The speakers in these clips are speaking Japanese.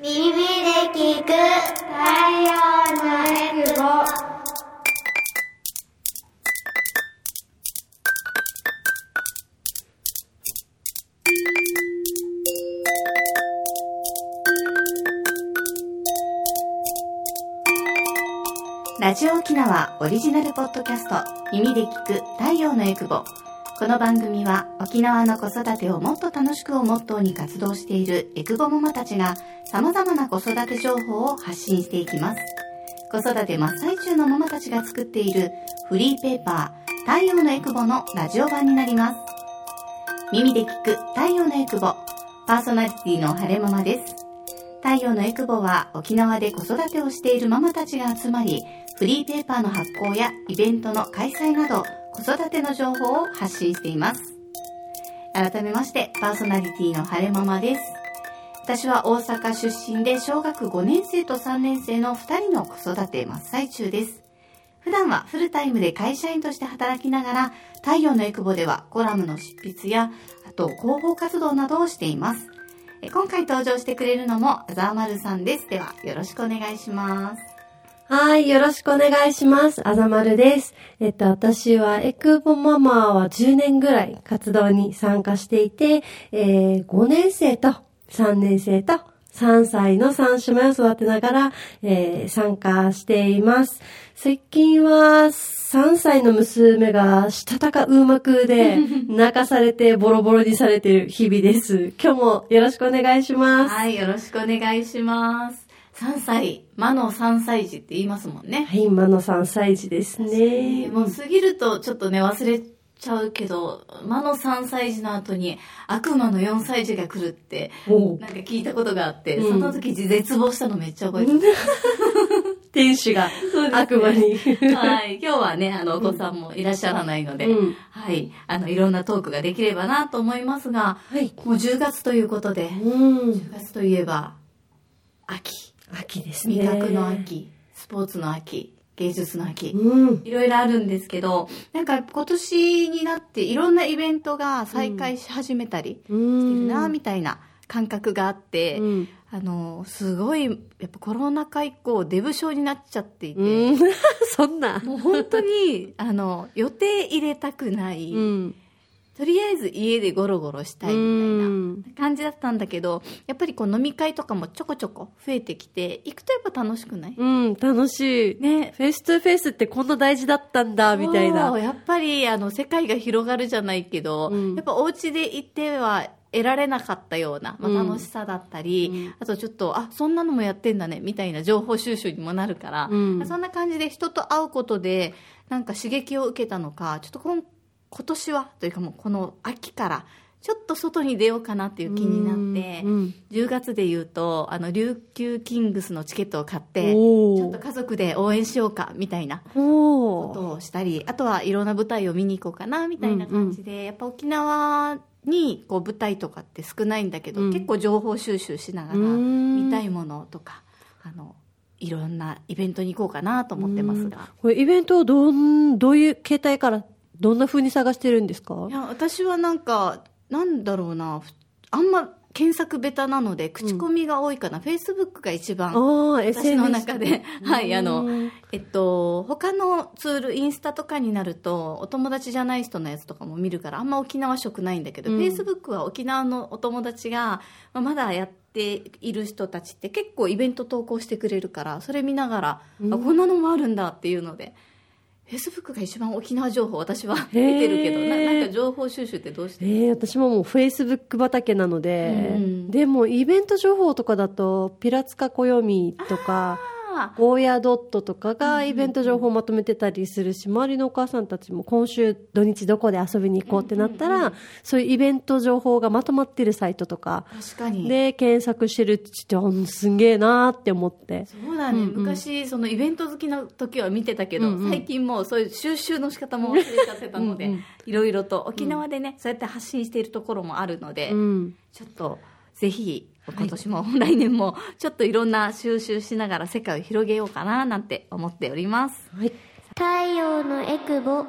耳で聞く太陽のエクボ。ラジオ沖縄オリジナルポッドキャスト耳で聞く太陽のエクボ。この番組は沖縄の子育てをもっと楽しくをモットーに活動しているエクボママたちが様々な子育て情報を発信していきます。子育て真っ最中のママたちが作っているフリーペーパー太陽のエクボのラジオ版になります。耳で聞く太陽のエクボ。パーソナリティの晴れママです。太陽のエクボは沖縄で子育てをしているママたちが集まりフリーペーパーの発行やイベントの開催など子育ての情報を発信しています。改めましてパーソナリティの晴れママです。私は大阪出身で小学5年生と3年生の2人の子育て真っ最中です普段はフルタイムで会社員として働きながら太陽のエクボではコラムの執筆やあと広報活動などをしていますえ今回登場してくれるのもザーマルさんですではよろしくお願いしますはい、よろしくお願いします。あざまるです。えっと、私はエクボママは10年ぐらい活動に参加していて、えー、5年生と3年生と3歳の3姉妹を育てながら、えー、参加しています。最近は3歳の娘がしたたかうまくで 泣かされてボロボロにされている日々です。今日もよろしくお願いします。はいよろしくお願いします3歳魔の3歳児って言いますもんねはい、今の3歳児ですね。もう過ぎるとちょっとね忘れちゃうけど魔の3歳児の後に悪魔の4歳児が来るってなんか聞いたことがあって、うんその時絶望したのめっちゃ覚えてる。天使が悪魔に。はい。今日はね、あの、お子さんもいらっしゃらないので、うんはい。あの、いろんなトークができればなと思いますが、はい。もう10月ということで、うん。10月といえば、秋。秋ですね。味覚の。秋、スポーツの秋、芸術の秋。うん。いろいろあるんですけど、なんか今年になっていろんなイベントが再開し始めたりしてるな、みたいな感覚があって、うん。あの、すごい、やっぱコロナ禍以降、デブ症になっちゃっていて、うん。そんな。もう本当に、あの、予定入れたくない、うん。とりあえず家でゴロゴロしたいみたいな感じだったんだけど、やっぱりこう飲み会とかもちょこちょこ増えてきて、行くとやっぱ楽しくない？うん、楽しい。ね。 face to face ってこんな大事だったんだ、みたいな。やっぱり、あの、世界が広がるじゃないけど、うんやっぱお家で行っては、得られなかったような、まあ、うん楽しさだったり、うんあとちょっと、あ、そんなのもやってんだね、みたいな情報収集にもなるから、うんそんな感じで人と会うことで、なんか刺激を受けたのか、ちょっと今今年は、というかもうこの秋から、ちょっと外に出ようかなっていう気になって、うん。10月で言うと、あの、琉球キングスのチケットを買って、ちおょっと家族で応援しようか、みたいなおことをしたり、あとはいろんな舞台を見に行こうかな、みたいな感じで、やっぱ沖縄にこう舞台とかって少ないんだけど、うん。結構情報収集しながらうん。見たいものとか、あの、いろんなイベントに行こうかなと思ってますが。これイベントをどん、どういう形態から、どんな風に探してるんですか？いや、私はなんか、なんだろうな、ふあんま検索ベタなので、口コミが多いかな。フェイスブックが一番私の中で、はい、あのうん、えっと、他のツール、インスタとかになると、お友達じゃない人のやつとかも見るから、あんま沖縄色ないんだけど、うん。フェイスブックは沖縄のお友達が、まあまだやっている人たちって結構イベント投稿してくれるから、それ見ながら、うん。あ、こんなのもあるんだっていうので、フェイスブックが一番沖縄情報、私は見てるけど、ななんか情報収集ってどうしてえー、私ももうフェイスブック畑なので、うんでもイベント情報とかだと、ピラツカ暦とか、あゴーヤドットとかがイベント情報をまとめてたりするし、周りのお母さんたちも今週土日どこで遊びに行こうってなったら、そういうイベント情報がまとまってるサイトとか確かに。で検索してるってうんすんげえなーって思って。そうだね、うんうん昔そのイベント好きの時は見てたけど、うんうん最近もうそういう収集の仕方も忘れちゃってたのでいろいろと沖縄でね、そうやって発信しているところもあるので、うん。ちょっとぜひ今年も、来年もちょっといろんな収集しながら世界を広げようかななんて思っておりますはい。太陽のエクボ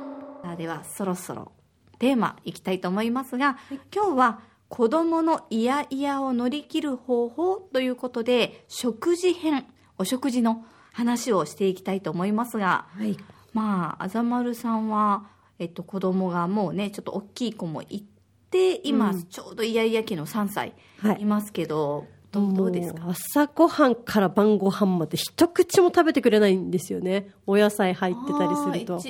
ではそろそろテーマいきたいと思いますが、今日は子供のイヤイヤを乗り切る方法ということで、食事編、お食事の話をしていきたいと思いますが、はい。まあ、あざまるさんは、えっと、子供がもうね、ちょっと大きい子もいて、今、うんちょうどイヤイヤ期の3歳はいいますけど、どうどうですか？朝ごはんから晩ご飯まで一口も食べてくれないんですよね。お野菜入ってたりすると。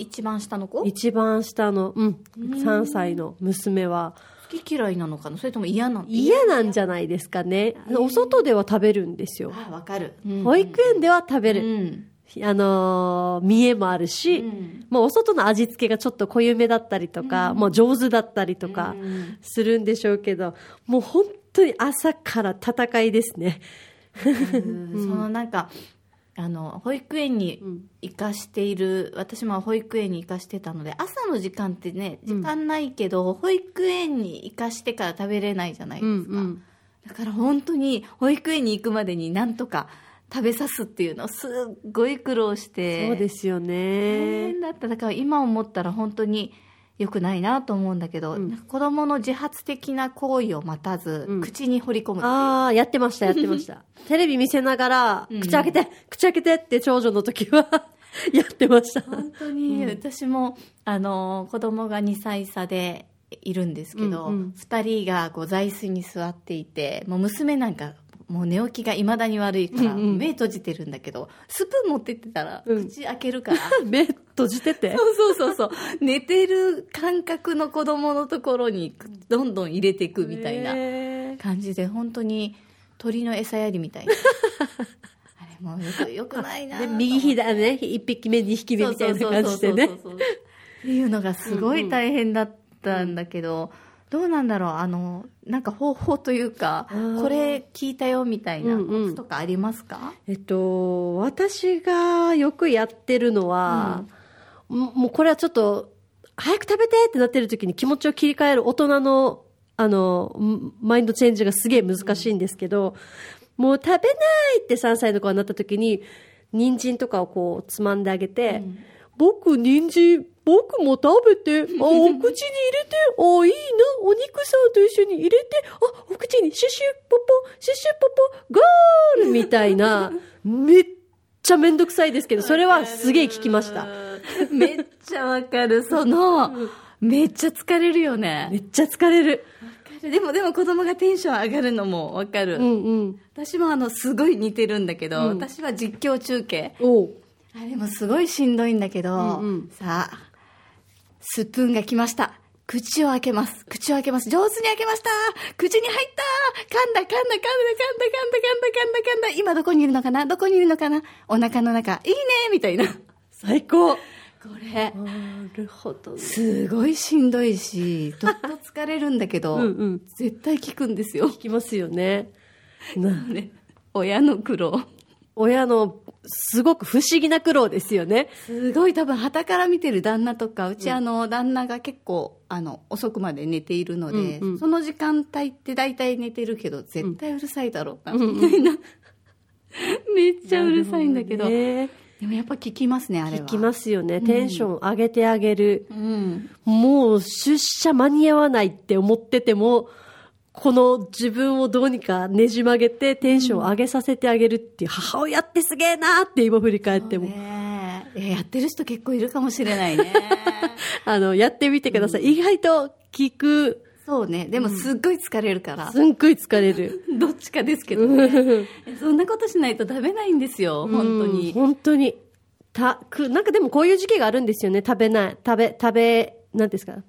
一番下の子？好一番下の、うん、3歳の娘はき嫌いなのかな？それとも嫌なの？嫌なんじゃないですかね。お外では食べるんですよ。あ、わかる。保育園では食べうる。ん。あのー見栄もあるし、うん。まあ、お外の味付けがちょっと濃ゆめだったりとか、もう上手だったりとかうん。するんでしょうけど、もう本当に朝から戦いですね。うん。そのなんか、あの、保育園に行かしている、私も保育園に行かしてたので、朝の時間ってね、時間ないけど、保育園に行かしてから食べれないじゃないですか。うん。だから本当に保育園に行くまでになんとか食べさすっていうのをすっごい苦労して。そうですよ大ね。変だった。だから今思ったら本当に良くないなと思うんだけど、うん子供の自発的な行為を待たず、うん口に掘り込む。ああ、やってました、やってました。テレビ見せながら、うん口開けて、口開けてって長女の時は やってました。本当に、私も、あの、子供が2歳差でいるんですけど、うんうん二人がこう座椅子に座っていて、もう娘なんか、もう寝起きが未だに悪いから、うんうん。目閉じてるんだけど、スプーン持ってってたら、うん。口開けるから、目閉じてて？そうそうそうそう。寝てる感覚の子供のところにどんどん入れていくみたいな感じで、本当に鳥の餌やりみたいな。あれもうよくよくないな右左ね、一匹目、二匹目みたいな感じでね。っていうのがすごい大変だったんだけど、どうなんだろうあの、なんか方法というか、ー。これ聞いたよみたいなうんうん。コツとかありますか、えっと、私がよくやってるのは、ももうこれはちょっと、早く食べてってなってる時に気持ちを切り替える大人の、あの、んマインドチェンジがすげえ難しいんですけど、もう食べないって3歳の子になった時に、人参とかをこうつまんであげて、僕、人参、僕も食べて、あ、お口に入れて、あ、いいな、お肉さんと一緒に入れて、あ、お口にシュシュポポ、シュシュポポ、ゴールみたいな、めっちゃめんどくさいですけど、それはすげえ聞きました。めっちゃわかる。その、めっちゃ疲れるよめね。っちゃ疲れる。でも、でも子供がテンション上がるのもわかる。うんうん。私もあの、すごい似てるんだけど、うん私は実況中継。あれもすごいしんどいんだけど、うんうんさあ、スプーンが来ました。口を開けます。口を開けます。上手に開けました口に入った噛んだ噛んだ噛んだ噛んだ噛んだ噛んだ噛んだ今どこにいるのかな？どこにいるのかな？お腹の中。いいねみたいな。こ最高。れ、なるほどね。すごいしんどいし、どっと疲れるんだけど、うんうん絶対効くんですよ。聞きますよね。な ね親の苦労。親のすごく不思議な苦労ですよね。すごい多分旗から見てる旦那とかうちあの旦那が結構あの遅くまで寝ているので、うんうん。その時間帯って大体寝てるけど絶対うるさいだろうな、みたいな、めっちゃうるさいんだけど。ね。でもやっぱ聞きますねあれは。聞きますよね。テンション上げてあげる。うん。もう出社間に合わないって思ってても、この自分をどうにかねじ曲げてテンション上げさせてあげるっていう母親ってすげえなって今振り返っても。ねえいややってる人結構いるかもしれないね あの、やってみてください。意外と聞く。そうねでもすっごい疲れるから、すんごい疲れる。どっちかですけどね そんなことしないと食べないんですよ本当にうん本当に。た、く、なんかでもこういう時期があるんですよね。食べない。食べ、食べ、なんですか。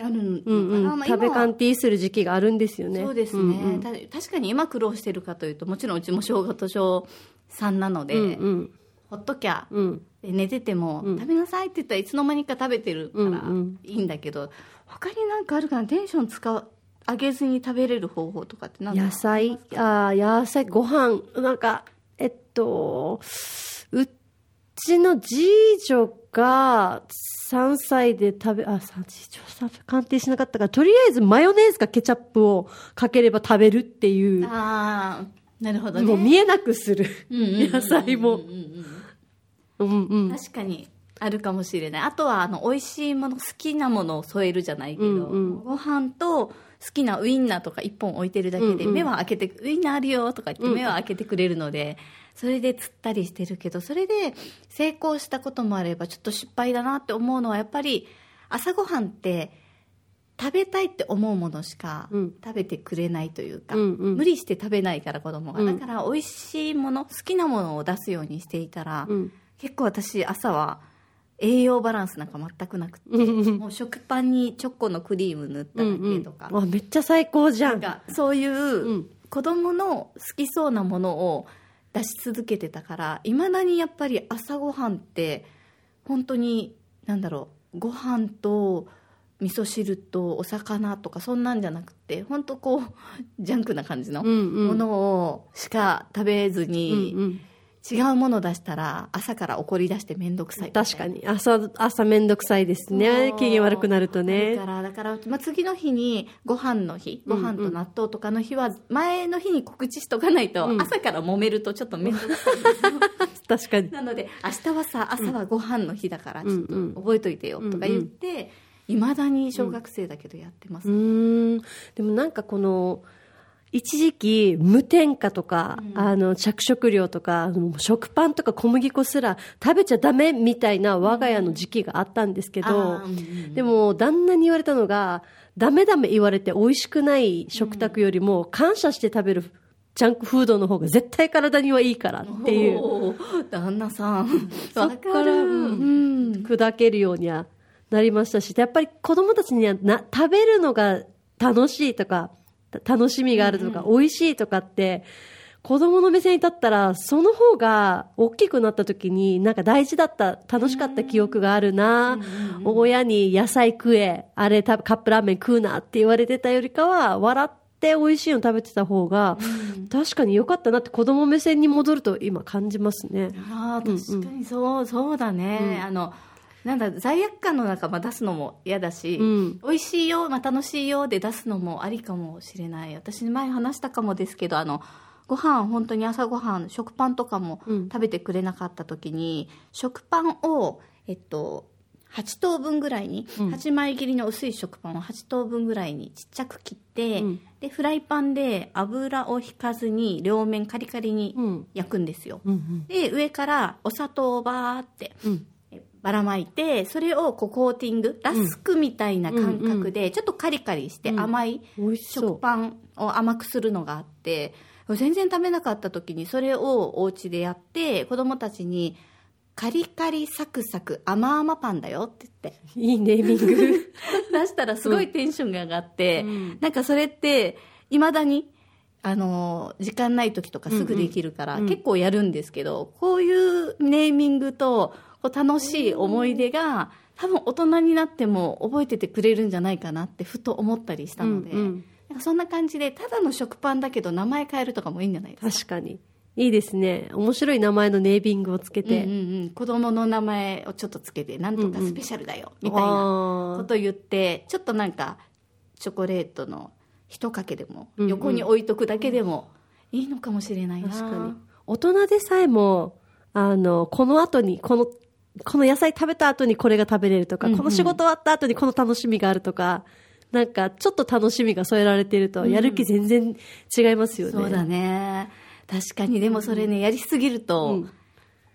あるのかな、うんうん。まあ食べ今はカンティーする時期があるんですよね。そうですね、んうんた確かに今苦労してるかというともちろんうちも小学小3なので、うんうん。ほっときゃ、うん。で寝てても、食べなさいって言ったらいつの間にか食べてるからうんうんいいんだけど、他になんかあるかな？テンション使う上げずに食べれる方法とかってなんか野菜、あー野菜、ご飯、なんか、えっと、うちの次女が3歳で食べ、あ、さ次女さ鑑定しなかったか。ら、とりあえずマヨネーズかケチャップをかければ食べるっていう、ああなるほどね。もう見えなくする。野菜も。うん。うん。確かにあるかもしれない。あとはあの美味しいもの好きなものを添えるじゃないけど、うんうん。ご飯と好きなウインナーとか1本置いてるだけで、うんうん。目は開けて、ウインナーあるよとか言ってうん。目は開けてくれるので、それで釣ったりしてるけど、それで成功したこともあれば、ちょっと失敗だなって思うのは、やっぱり朝ごはんって、食べたいって思うものしかうん。食べてくれないというか、うんうん。無理して食べないから子供が、うん。だから美味しいもの好きなものを出すようにしていたら、うん。結構私朝は栄養バランスなんか全くなくて、うんもう食パンにチョコのクリーム塗っただけとか、うんうん、あめっちゃ最高じゃん。なんかそういううん。子供の好きそうなものを出し続けてたからいまだにやっぱり朝ごはんって本当になんだろうご飯と味噌汁とお魚とかそんなんじゃなくて本当こうジャンクな感じのものをしか食べずに、違うもの出したら朝から怒り出して面倒くさい確かに。朝、朝めんどくさいですね。機嫌悪くなるとね。だ。からだから、まあ、次の日にご飯の日ご飯と納豆とかの日は前の日に告知しとかないと、うん。朝から揉めるとちょっと面倒くさい 確かに。なので明日はさ朝はご飯の日だからちょっとうんうん覚えといてよとか言っていま、未だに小学生だけどやってます、うーん。でもなんかこの、一時期無添加とか、あの着色料とか食パンとか小麦粉すら食べちゃダメみたいな我が家の時期があったんですけど、うんうんでも旦那に言われたのがダメダメ言われて美味しくない食卓よりも感謝して食べるジャンクフードの方が絶対体にはいいからっていう。旦那さん。そわっからうん砕けるようにはなりましたしやっぱり子供たちにはな食べるのが楽しいとかた楽しみがあるとか、美味しいとかって子供の目線に立ったらその方が大きくなった時になんか大事だった楽しかった記憶があるな、親に野菜食えあれたカップラーメン食うなって言われてたよりかは笑って美味しいの食べてた方が、確かに良かったなって子供目線に戻ると今感じますね。ああ確かにそう、そうだね、あのなんだ罪悪感の中、まあ、出すのも嫌だし、うん。美味しいよ、まあ、楽しいよで出すのもありかもしれない。私前話したかもですけどあのご飯本当に朝ごはん食パンとかもうん。食べてくれなかった時に、食パンをえっと8等分ぐらいに、うん。8枚切りの薄い食パンを8等分ぐらいにちっちゃく切って、うん。でフライパンで油を引かずに両面カリカリにうん。焼くんですよ、うんで上からお砂糖をバーってばらまいてそれをこうコーティングラスクみたいな感覚でちょっとカリカリしてうん。甘い食パンを甘くするのがあって全然食べなかった時にそれをお家でやって子供たちに「カリカリサクサク甘々パンだよ」って言って。いいネーミング。出したらすごいテンションが上がって、うん。なんかそれっていまだにあの時間ない時とかすぐできるから、結構やるんですけどこういうネーミングとこう楽しい思い出が多分大人になっても覚えててくれるんじゃないかなってふと思ったりしたので、うんうんなんかそんな感じでただの食パンだけど名前変えるとかもいいんじゃないですか？確かに。いいですね。面白い名前のネーミングをつけて。うんうんうん、子供の名前をちょっとつけてなんとかスペシャルだよ、みたいなこと言ってちょっとなんかチョコレートの一かけでもうんうん横に置いとくだけでもいいのかもしれないな確かに。大人でさえも、あの、この後に、この、この野菜食べた後にこれが食べれるとか、うんうん。この仕事終わった後にこの楽しみがあるとか、なんかちょっと楽しみが添えられていると、やる気全然違いますよね。そうだね。確かに。でもそれねやりすぎると、うん。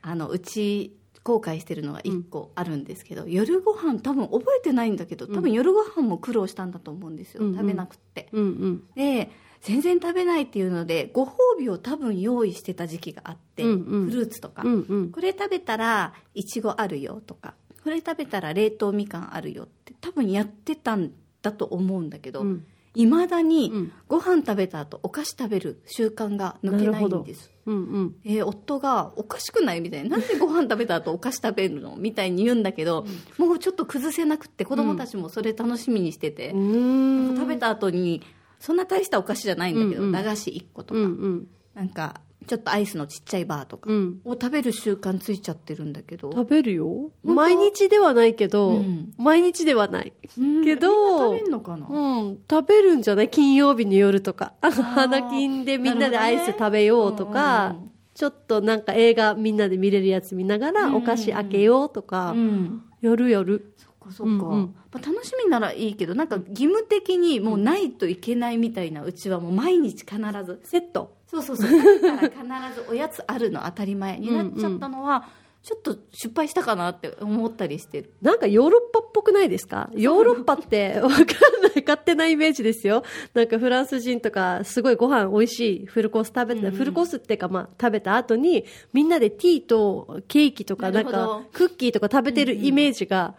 あのうち後悔してるのが一個あるんですけど、夜ご飯多分覚えてないんだけど多分夜ご飯も苦労したんだと思うんですよ、うんうん。食べなくって。うんうん。で全然食べないっていうのでご褒美を多分用意してた時期があって、うんうん。フルーツとか、うんうん。これ食べたらいちごあるよとか。これ食べたら冷凍みかんあるよって多分やってたんだと思うんだけどうん。いま、未だにうん。ご飯食べた後お菓子食べる習慣が抜けないんです。うんうん。えー夫がおかしくないみたいな。なんでご飯食べた後お菓子食べるのみたいに言うんだけど、もうちょっと崩せなくって子供たちもそれ楽しみにしてて、うーん。食べた後にそんな大したお菓子じゃないんだけど、うんうん。駄菓子1個とか、うんうん。なんかちょっとアイスのちっちゃいバーとかうん。を食べる習慣ついちゃってるんだけど、食べるよ？当毎日ではないけど、うん。毎日ではない。うん。けどみんな食べんのかな、うん、食べるんじゃない？金曜日の夜とか。花金でみんなでアイス食べようとなか、ねちょっとなんか映画みんなで見れるやつ見ながらお菓子開けようとか、うん。夜夜。そっか。そっか、うんうん。まあ、楽しみならいいけどなんか義務的にもうないといけないみたいなうちはもう毎日必ずセット。そうそうそう。だから必ずおやつあるの当たり前になっちゃったのは、ちょっと失敗したかなって思ったりしてる。なんかヨーロッパっぽくないですか？ヨーロッパってわかんない、勝手なイメージですよ。なんかフランス人とかすごいご飯美味しいフルコース食べて、うんうん。フルコースっていうかまあ食べた後にみんなでティーとケーキとかなんかクッキーとか食べてるイメージが、うんうん、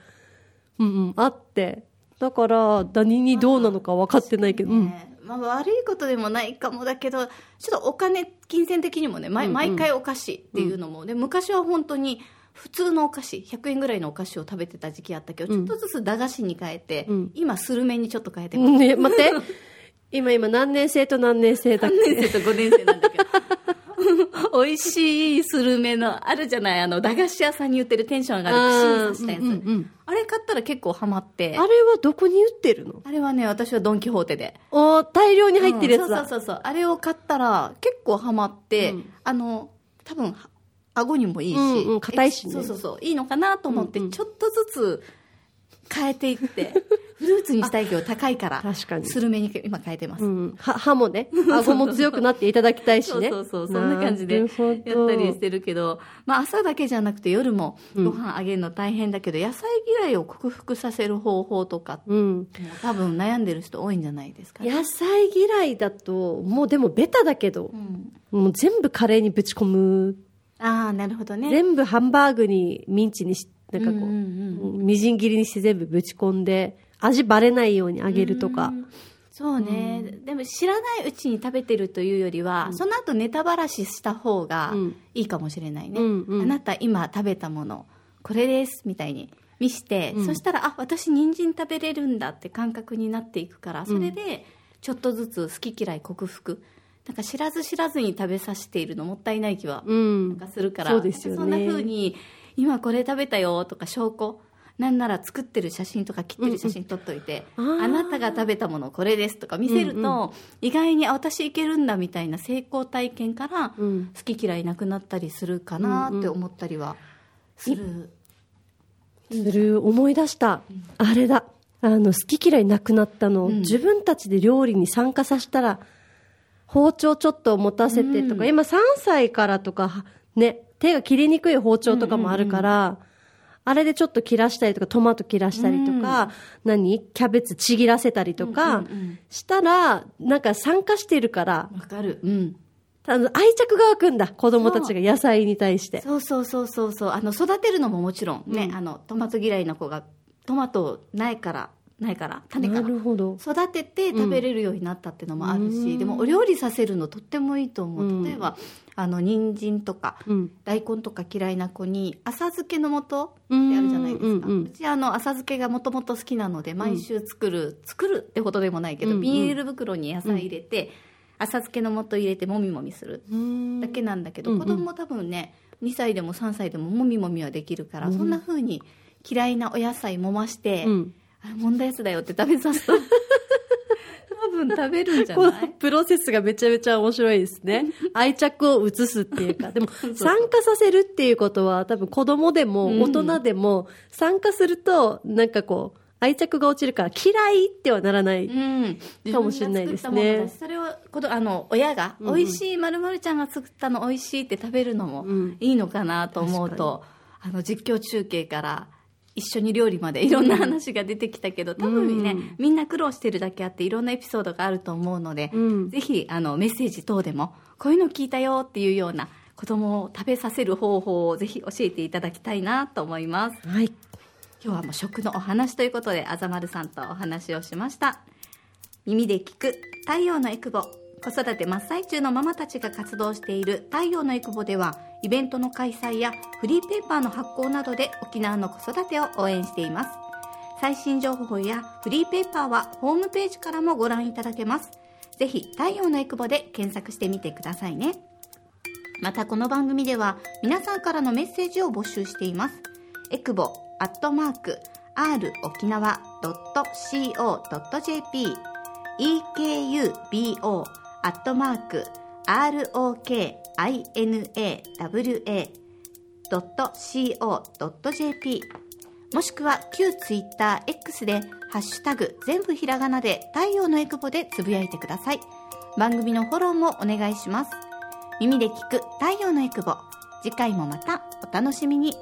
あって。だから何にどうなのか分かってないけど、うん。ね。まあ、悪いことでもないかもだけどちょっとお金金銭的にもね、毎うんうん。毎回お菓子っていうのも、で昔は本当に普通のお菓子100円ぐらいのお菓子を食べてた時期あったけど、うん。ちょっとずつ駄菓子に変えて、うん。今スルメにちょっと変えてます、ね、待って。今今何年生と何年生だっ3け年生と5年生なんだけど 美味しいスルメのあるじゃないあの駄菓子屋さんに売ってるテンション上がる串に刺したやつ、うんうんうん。あれ買ったら結構ハマって。あれはどこに売ってるのあれはね私はドン・キホーテで。おー大量に入ってるやつだ。うんそうそうそうそう。あれを買ったら結構ハマって、うん。あの多分顎にもいいし、うんうん硬いしね。そうそうそう。いいのかなと思って、ちょっとずつ変えていってフルーツにしたいけど高いから確かに。スルメに今変えてます、うん、は歯もね、顎も強くなっていただきたいしね。そうそうそうそんな感じでやったりしてるけど、まあ、朝だけじゃなくて夜もご飯あげるの大変だけど、野菜嫌いを克服させる方法とかうん。多分悩んでる人多いんじゃないですかね、野菜嫌いだと、もうでもベタだけどう、ん、もう全部カレーにぶち込む。ああなるほどね。全部ハンバーグにミンチにし、なんかこう、うんうんみじん切りにして全部ぶち込んで、味バレないように揚げるとか。う。んそうね、でも知らないうちに食べてるというよりは、その後ネタばらしした方がうん。いいかもしれないね、うんうん。あなた今食べたものこれですみたいに見して、うん。そしたらあ私人参食べれるんだって感覚になっていくからそれでちょっとずつ好き嫌い克服。なんか知らず知らずに食べさせているのもったいない気はうん。なんかするから、そうですよね。そんな風に今これ食べたよとか証拠。なんなら作ってる写真とか切ってる写真撮っといて、うんうんあなたが食べたものこれですとか見せると、うん意外にあ私いけるんだみたいな成功体験からうん。好き嫌いなくなったりするかなって思ったりはする、する思い出した、あれだ。あの好き嫌いなくなったの、うん自分たちで料理に参加させたら包丁ちょっと持たせてとか、うん。今3歳からとかね手が切りにくい包丁とかもあるから、あれでちょっと切らしたりとかトマト切らしたりとか、何？キャベツちぎらせたりとかうんうんうん。したらなんか参加してるからわかる。うん。あの愛着が湧くんだ子供たちが野菜に対して。そうそうそうそうそう。あの育てるのももちろんね、あのトマト嫌いの子がトマトないからないから種かなら育てて食べれるようになったっていうのもあるし、うん。でもお料理させるのとってもいいと思う、うん。例えばあの人参とかうん。大根とか嫌いな子に浅漬けの素ってあるじゃないですか、うんうんうんうちあの浅漬けがもともと好きなので毎週作る、作るってほどでもないけど、ビニール袋に野菜入れて、浅漬けの素入れてもみもみする。うん。だけなんだけど、うんうん。子供も多分ね2歳でも3歳でももみもみはできるから、そんな風に嫌いなお野菜もまして、うんあれ揉んだやつだよって食べさすと。多分食べるんじゃこのないプロセスがめちゃめちゃ面白いですね。愛着を移すっていうか。でも、参加させるっていうことは、多分子供でもうん。大人でも、参加すると、なんかこう、愛着が落ちるから嫌いってはならない。うん、かもしれないですね。自分が作ったものだしそれをこのあの親がうんうん。美味しいまるまるちゃんが作ったの美味しいって食べるのもうん。いいのかなと思うと、あの実況中継から一緒に料理までいろんな話が出てきたけど、多分ね、うん。みんな苦労してるだけあっていろんなエピソードがあると思うので、うん。ぜひあのメッセージ等でもこういうの聞いたよっていうような子供を食べさせる方法をぜひ教えていただきたいなと思います。はい。今日はもう食のお話ということであざまるさんとお話をしました。耳で聞く太陽のエクボ。子育て真っ最中のママたちが活動している太陽のエクボではイベントの開催やフリーペーパーの発行などで沖縄の子育てを応援しています。最新情報やフリーペーパーはホームページからもご覧いただけます。ぜひ太陽のエクボで検索してみてくださいね。またこの番組では皆さんからのメッセージを募集しています。エクボアットマーク r 沖縄 .co.jp ekubo アットマーク rokinawa.co.jp もしくは旧 TwitterX でハッシュタグ全部ひらがなで太陽のエクボでつぶやいてください。番組のフォローもお願いします。耳で聞く太陽のエクボ。次回もまたお楽しみに。